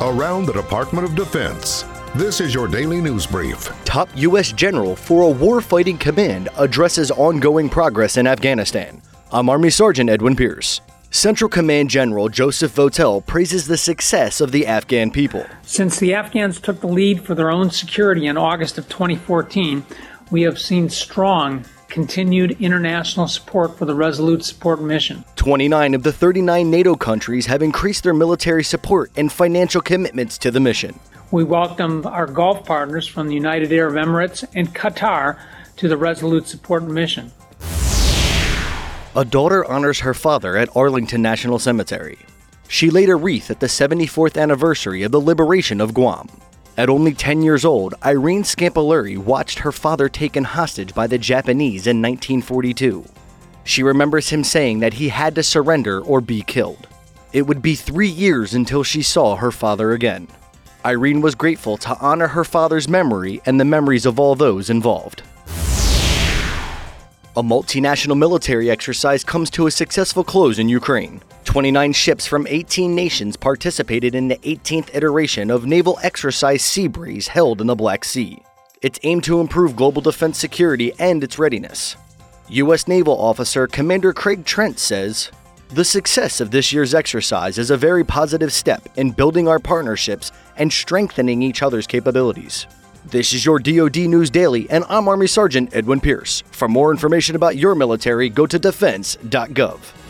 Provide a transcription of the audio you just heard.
around the Department of Defense. This is your daily news brief. Top U.S. general for a warfighting command addresses ongoing progress in Afghanistan. I'm Army Sergeant Edwin Pierce. Central Command General Joseph Votel praises the success of the Afghan people. Since the Afghans took the lead for their own security in August of 2014, we have seen strong continued international support for the Resolute Support Mission. 29 of the 39 NATO countries have increased their military support and financial commitments to the mission. We welcome our Gulf partners from the United Arab Emirates and Qatar to the Resolute Support Mission. A daughter honors her father at Arlington National Cemetery. She laid a wreath at the 74th anniversary of the liberation of Guam. At only 10 years old, Irene Scampoluri watched her father taken hostage by the Japanese in 1942. She remembers him saying that he had to surrender or be killed. It would be three years until she saw her father again. Irene was grateful to honor her father's memory and the memories of all those involved. A multinational military exercise comes to a successful close in Ukraine. 29 ships from 18 nations participated in the 18th iteration of naval exercise Seabreeze held in the Black Sea. It's aimed to improve global defense security and its readiness. U.S. Naval Officer Commander Craig Trent says, The success of this year's exercise is a very positive step in building our partnerships and strengthening each other's capabilities. This is your DoD News Daily, and I'm Army Sergeant Edwin Pierce. For more information about your military, go to defense.gov.